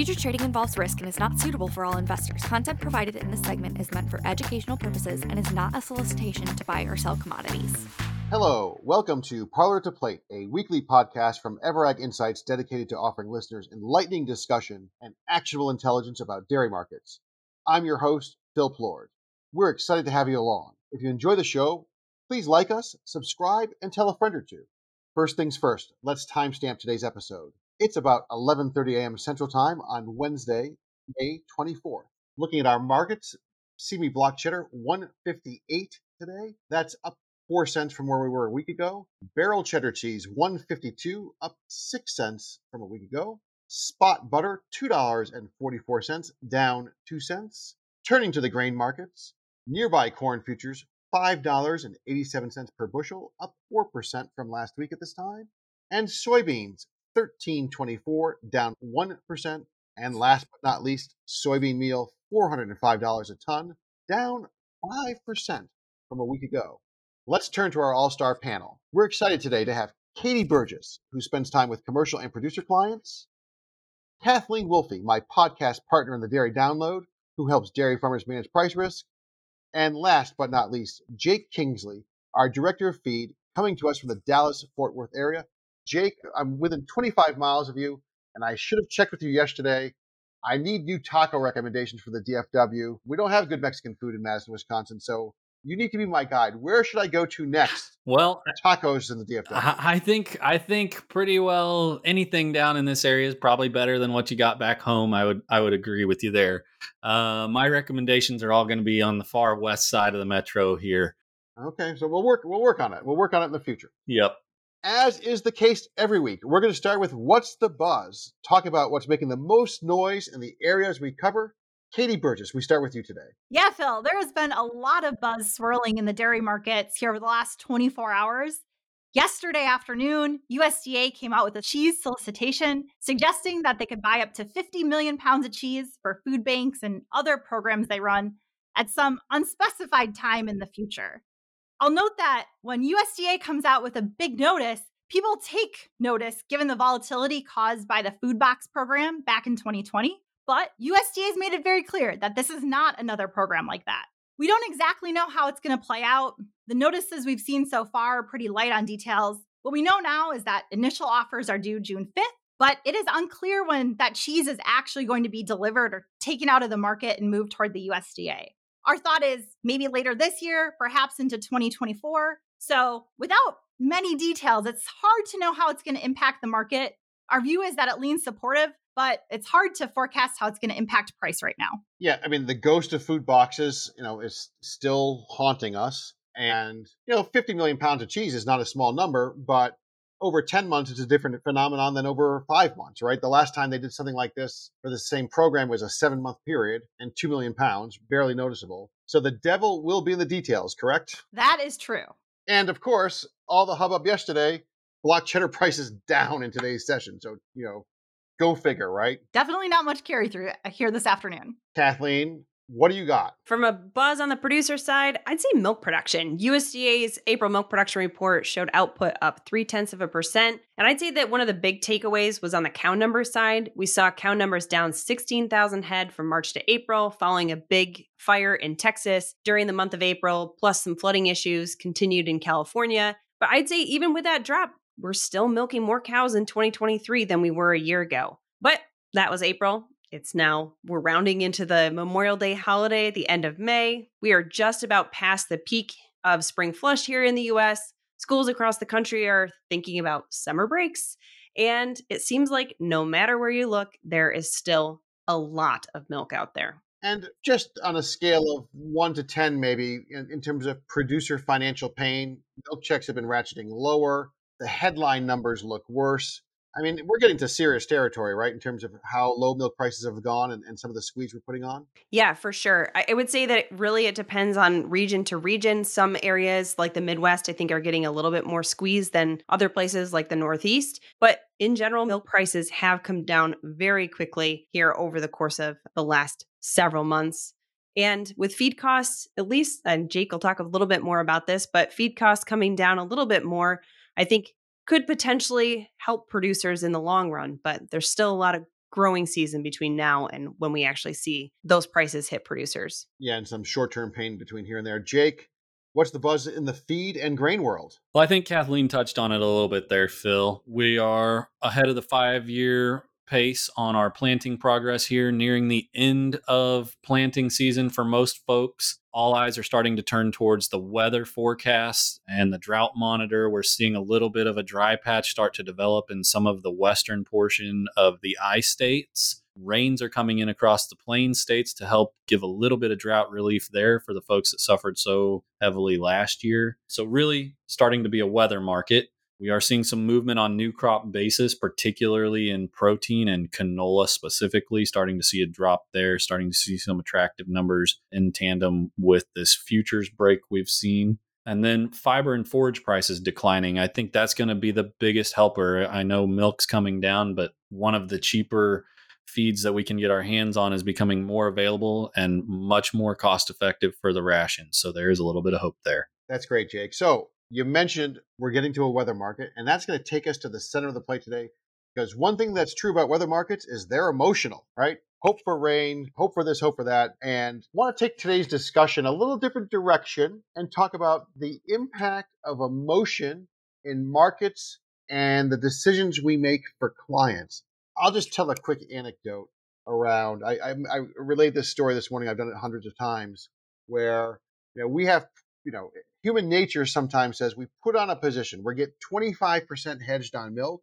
Future trading involves risk and is not suitable for all investors. Content provided in this segment is meant for educational purposes and is not a solicitation to buy or sell commodities. Hello, welcome to Parlor to Plate, a weekly podcast from Ever.Ag Insights dedicated to offering listeners enlightening discussion and actionable intelligence about dairy markets. I'm your host, Phil Plourd. We're excited to have you along. If you enjoy the show, please like us, subscribe, and tell a friend or two. First things first, let's timestamp today's episode. It's about 11:30 a.m. Central Time on Wednesday, May 24th. Looking at our markets, CME block cheddar 158 today. That's up 4 cents from where we were a week ago. Barrel cheddar cheese 152 up 6 cents from a week ago. Spot butter $2.44 down 2 cents. Turning to the grain markets, nearby corn futures $5.87 per bushel, up 4% from last week at this time. And soybeans 13.24 down 1%. And last but not least, soybean meal $405 a ton, down 5% from a week ago. Let's turn to our all star panel. We're excited today to have Katie Burgess, who spends time with commercial and producer clients, Kathleen Wolfley, my podcast partner in the Dairy Download, who helps dairy farmers manage price risk, and last but not least, Jake Kingsley, our director of feed, coming to us from the Dallas Fort Worth area, Jake, I'm within 25 miles of you, and I should have checked with you yesterday. I need new taco recommendations for the DFW. We don't have good Mexican food in Madison, Wisconsin, so you need to be my guide. Where should I go to next? Well, tacos in the DFW. I think I think pretty well anything down in this area is probably better than what you got back home. I would I would agree with you there. Uh, my recommendations are all going to be on the far west side of the metro here. Okay, so we'll work we'll work on it. We'll work on it in the future. Yep as is the case every week, we're going to start with What's the Buzz? Talk about what's making the most noise in the areas we cover. Katie Burgess, we start with you today. Yeah, Phil, there has been a lot of buzz swirling in the dairy markets here over the last 24 hours. Yesterday afternoon, USDA came out with a cheese solicitation suggesting that they could buy up to 50 million pounds of cheese for food banks and other programs they run at some unspecified time in the future. I'll note that when USDA comes out with a big notice, people take notice given the volatility caused by the food box program back in 2020. But USDA has made it very clear that this is not another program like that. We don't exactly know how it's going to play out. The notices we've seen so far are pretty light on details. What we know now is that initial offers are due June 5th, but it is unclear when that cheese is actually going to be delivered or taken out of the market and moved toward the USDA. Our thought is maybe later this year, perhaps into 2024. So, without many details, it's hard to know how it's going to impact the market. Our view is that it leans supportive, but it's hard to forecast how it's going to impact price right now. Yeah, I mean, the ghost of food boxes, you know, is still haunting us. And, you know, 50 million pounds of cheese is not a small number, but over 10 months, it's a different phenomenon than over five months, right? The last time they did something like this for the same program was a seven month period and 2 million pounds, barely noticeable. So the devil will be in the details, correct? That is true. And of course, all the hubbub yesterday, block cheddar prices down in today's session. So, you know, go figure, right? Definitely not much carry through uh, here this afternoon. Kathleen, what do you got? From a buzz on the producer side, I'd say milk production. USDA's April milk production report showed output up three tenths of a percent. And I'd say that one of the big takeaways was on the cow number side. We saw cow numbers down 16,000 head from March to April, following a big fire in Texas during the month of April, plus some flooding issues continued in California. But I'd say even with that drop, we're still milking more cows in 2023 than we were a year ago. But that was April. It's now, we're rounding into the Memorial Day holiday at the end of May. We are just about past the peak of spring flush here in the US. Schools across the country are thinking about summer breaks. And it seems like no matter where you look, there is still a lot of milk out there. And just on a scale of one to 10, maybe in, in terms of producer financial pain, milk checks have been ratcheting lower. The headline numbers look worse. I mean, we're getting to serious territory, right, in terms of how low milk prices have gone and, and some of the squeeze we're putting on. Yeah, for sure. I, I would say that really it depends on region to region. Some areas like the Midwest, I think, are getting a little bit more squeezed than other places like the Northeast. But in general, milk prices have come down very quickly here over the course of the last several months. And with feed costs, at least, and Jake will talk a little bit more about this, but feed costs coming down a little bit more, I think could potentially help producers in the long run, but there's still a lot of growing season between now and when we actually see those prices hit producers. Yeah, and some short term pain between here and there. Jake, what's the buzz in the feed and grain world? Well, I think Kathleen touched on it a little bit there, Phil. We are ahead of the five year pace on our planting progress here, nearing the end of planting season for most folks. All eyes are starting to turn towards the weather forecasts and the drought monitor. We're seeing a little bit of a dry patch start to develop in some of the western portion of the I states. Rains are coming in across the plain states to help give a little bit of drought relief there for the folks that suffered so heavily last year. So, really starting to be a weather market. We are seeing some movement on new crop basis, particularly in protein and canola specifically, starting to see a drop there, starting to see some attractive numbers in tandem with this futures break we've seen. And then fiber and forage prices declining. I think that's going to be the biggest helper. I know milk's coming down, but one of the cheaper feeds that we can get our hands on is becoming more available and much more cost effective for the ration. So there is a little bit of hope there. That's great, Jake. So you mentioned we're getting to a weather market, and that's going to take us to the center of the plate today. Because one thing that's true about weather markets is they're emotional, right? Hope for rain, hope for this, hope for that. And want to take today's discussion a little different direction and talk about the impact of emotion in markets and the decisions we make for clients. I'll just tell a quick anecdote around. I, I, I relayed this story this morning. I've done it hundreds of times where you know we have you know human nature sometimes says we put on a position, we get 25% hedged on milk.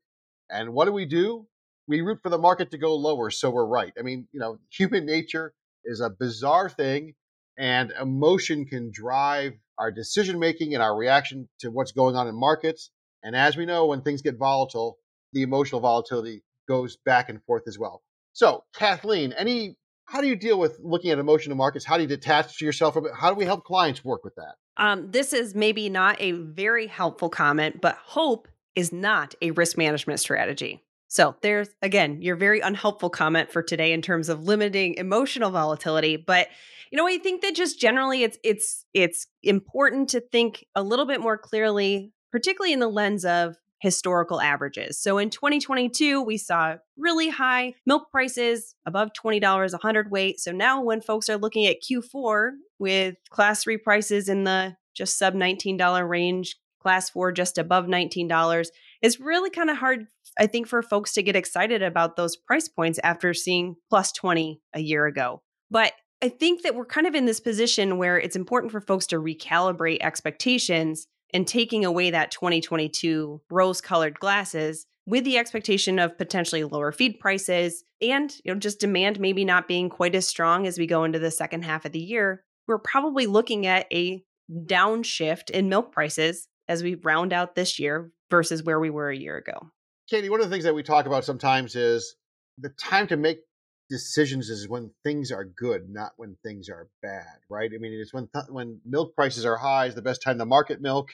And what do we do? We root for the market to go lower so we're right. I mean, you know, human nature is a bizarre thing, and emotion can drive our decision making and our reaction to what's going on in markets. And as we know, when things get volatile, the emotional volatility goes back and forth as well. So, Kathleen, any how do you deal with looking at emotional markets? How do you detach yourself from it? How do we help clients work with that? Um, this is maybe not a very helpful comment, but hope is not a risk management strategy. So there's again your very unhelpful comment for today in terms of limiting emotional volatility, but you know I think that just generally it's it's it's important to think a little bit more clearly, particularly in the lens of historical averages. So in 2022, we saw really high milk prices above $20 a hundredweight. So now when folks are looking at Q4 with class three prices in the just sub $19 range, class four just above $19, it's really kind of hard, I think, for folks to get excited about those price points after seeing plus 20 a year ago. But I think that we're kind of in this position where it's important for folks to recalibrate expectations and taking away that 2022 rose colored glasses with the expectation of potentially lower feed prices and you know just demand maybe not being quite as strong as we go into the second half of the year we're probably looking at a downshift in milk prices as we round out this year versus where we were a year ago. Katie one of the things that we talk about sometimes is the time to make decisions is when things are good, not when things are bad, right? I mean, it's when th- when milk prices are high is the best time to market milk,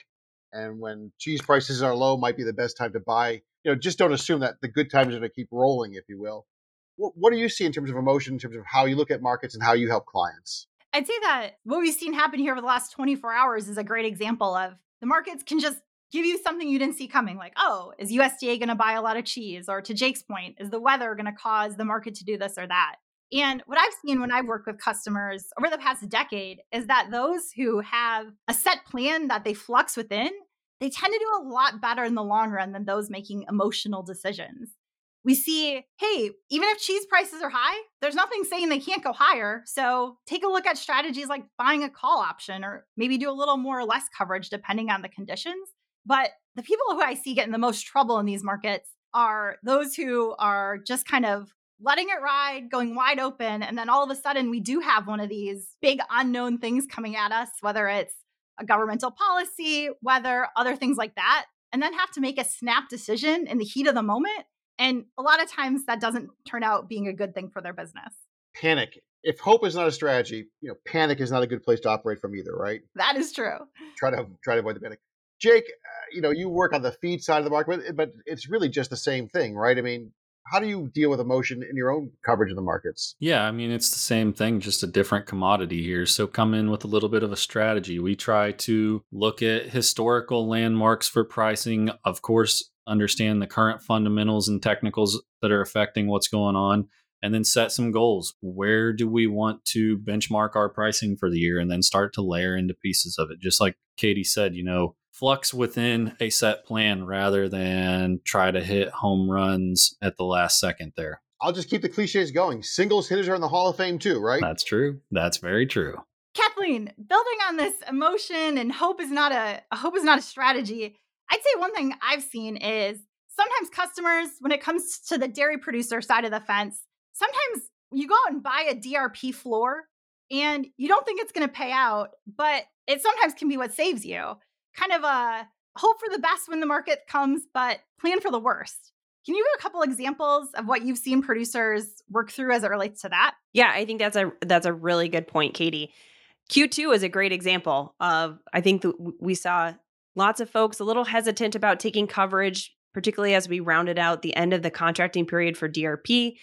and when cheese prices are low might be the best time to buy. You know, just don't assume that the good times are going to keep rolling, if you will. What, what do you see in terms of emotion, in terms of how you look at markets and how you help clients? I'd say that what we've seen happen here over the last 24 hours is a great example of the markets can just give you something you didn't see coming like oh is usda going to buy a lot of cheese or to jake's point is the weather going to cause the market to do this or that and what i've seen when i've worked with customers over the past decade is that those who have a set plan that they flux within they tend to do a lot better in the long run than those making emotional decisions we see, hey, even if cheese prices are high, there's nothing saying they can't go higher. So take a look at strategies like buying a call option or maybe do a little more or less coverage depending on the conditions. But the people who I see getting the most trouble in these markets are those who are just kind of letting it ride, going wide open. And then all of a sudden, we do have one of these big unknown things coming at us, whether it's a governmental policy, whether other things like that, and then have to make a snap decision in the heat of the moment. And a lot of times that doesn't turn out being a good thing for their business. Panic. If hope is not a strategy, you know, panic is not a good place to operate from either, right? That is true. Try to try to avoid the panic. Jake, uh, you know, you work on the feed side of the market, but it's really just the same thing, right? I mean, how do you deal with emotion in your own coverage of the markets? Yeah, I mean, it's the same thing, just a different commodity here. So come in with a little bit of a strategy. We try to look at historical landmarks for pricing, of course, understand the current fundamentals and technicals that are affecting what's going on, and then set some goals. Where do we want to benchmark our pricing for the year? And then start to layer into pieces of it. Just like Katie said, you know, flux within a set plan rather than try to hit home runs at the last second there. I'll just keep the cliches going. Singles hitters are in the Hall of Fame too, right? That's true. That's very true. Kathleen, building on this emotion and hope is not a, a hope is not a strategy. I'd say one thing I've seen is sometimes customers, when it comes to the dairy producer side of the fence, sometimes you go out and buy a DRP floor and you don't think it's going to pay out, but it sometimes can be what saves you kind of a hope for the best when the market comes, but plan for the worst. Can you give a couple examples of what you've seen producers work through as it relates to that? Yeah, I think that's a that's a really good point, Katie. Q2 is a great example of I think that we saw lots of folks a little hesitant about taking coverage, particularly as we rounded out the end of the contracting period for DRP.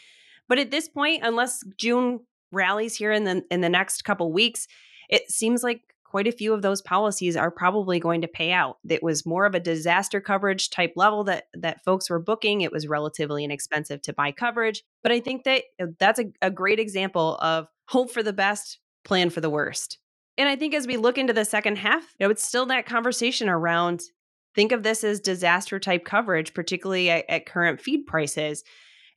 But at this point, unless June rallies here in the in the next couple weeks, it seems like quite a few of those policies are probably going to pay out. It was more of a disaster coverage type level that that folks were booking. It was relatively inexpensive to buy coverage, but I think that uh, that's a, a great example of hope for the best, plan for the worst. And I think as we look into the second half, you know, it's still that conversation around think of this as disaster type coverage, particularly at, at current feed prices.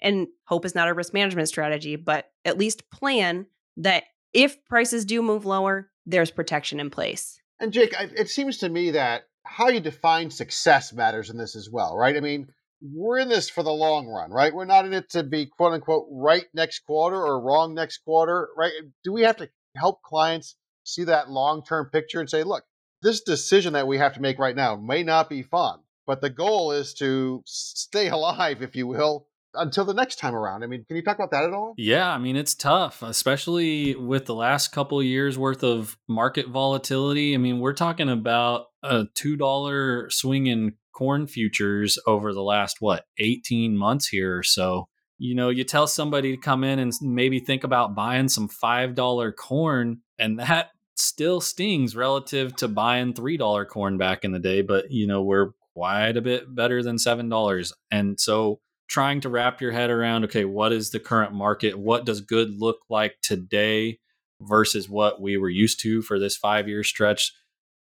And hope is not a risk management strategy, but at least plan that if prices do move lower, there's protection in place. And Jake, it seems to me that how you define success matters in this as well, right? I mean, we're in this for the long run, right? We're not in it to be quote unquote right next quarter or wrong next quarter, right? Do we have to help clients see that long term picture and say, look, this decision that we have to make right now may not be fun, but the goal is to stay alive, if you will, until the next time around. I mean, can you talk about that at all? Yeah, I mean, it's tough, especially with the last couple years worth of market volatility. I mean, we're talking about a $2 swing in corn futures over the last what, 18 months here or so. You know, you tell somebody to come in and maybe think about buying some $5 corn and that still stings relative to buying $3 corn back in the day, but you know, we're quite a bit better than $7. And so trying to wrap your head around okay what is the current market? What does good look like today versus what we were used to for this five year stretch?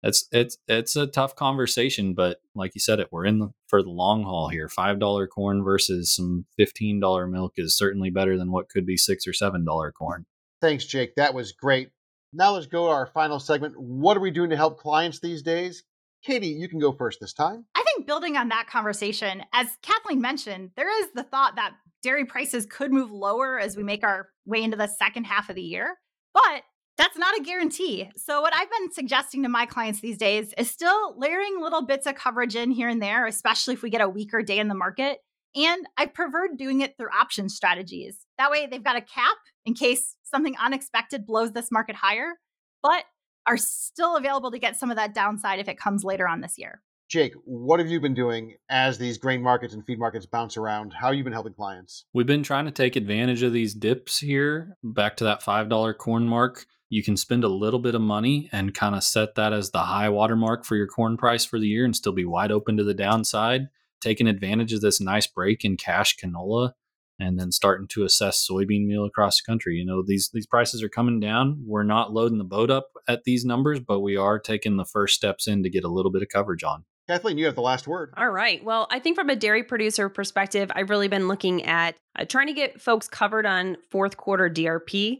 It's it's it's a tough conversation but like you said it we're in the, for the long haul here. Five dollar corn versus some fifteen dollar milk is certainly better than what could be six or seven dollar corn. Thanks jake. That was great. Now let's go to our final segment. What are we doing to help clients these days? Katie you can go first this time. I think building on that conversation, as Kathleen mentioned, there is the thought that dairy prices could move lower as we make our way into the second half of the year. But that's not a guarantee. So, what I've been suggesting to my clients these days is still layering little bits of coverage in here and there, especially if we get a weaker day in the market. And I prefer doing it through option strategies. That way, they've got a cap in case something unexpected blows this market higher, but are still available to get some of that downside if it comes later on this year. Jake, what have you been doing as these grain markets and feed markets bounce around? How have you been helping clients? We've been trying to take advantage of these dips here. Back to that $5 corn mark. You can spend a little bit of money and kind of set that as the high watermark for your corn price for the year and still be wide open to the downside. Taking advantage of this nice break in cash canola and then starting to assess soybean meal across the country. You know, these these prices are coming down. We're not loading the boat up at these numbers, but we are taking the first steps in to get a little bit of coverage on. Kathleen, you have the last word. All right. Well, I think from a dairy producer perspective, I've really been looking at uh, trying to get folks covered on fourth quarter DRP.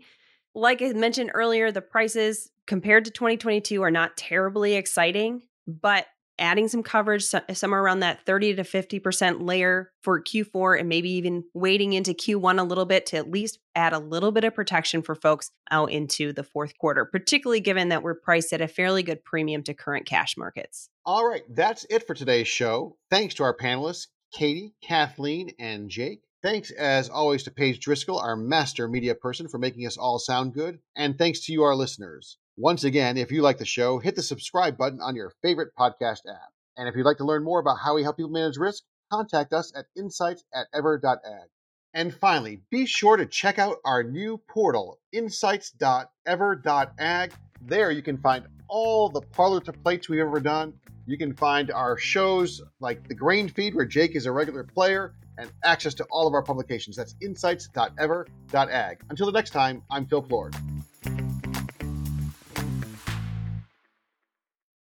Like I mentioned earlier, the prices compared to 2022 are not terribly exciting, but adding some coverage somewhere around that 30 to 50% layer for Q4 and maybe even waiting into Q1 a little bit to at least add a little bit of protection for folks out into the fourth quarter, particularly given that we're priced at a fairly good premium to current cash markets. All right, that's it for today's show. Thanks to our panelists, Katie, Kathleen, and Jake. Thanks, as always, to Paige Driscoll, our master media person, for making us all sound good. And thanks to you, our listeners. Once again, if you like the show, hit the subscribe button on your favorite podcast app. And if you'd like to learn more about how we help people manage risk, contact us at insights at ever.ag. And finally, be sure to check out our new portal, insights.ever.ag. There you can find all the parlor to plates we've ever done. You can find our shows like the Grain Feed, where Jake is a regular player, and access to all of our publications. That's insights.ever.ag. Until the next time, I'm Phil Plourd.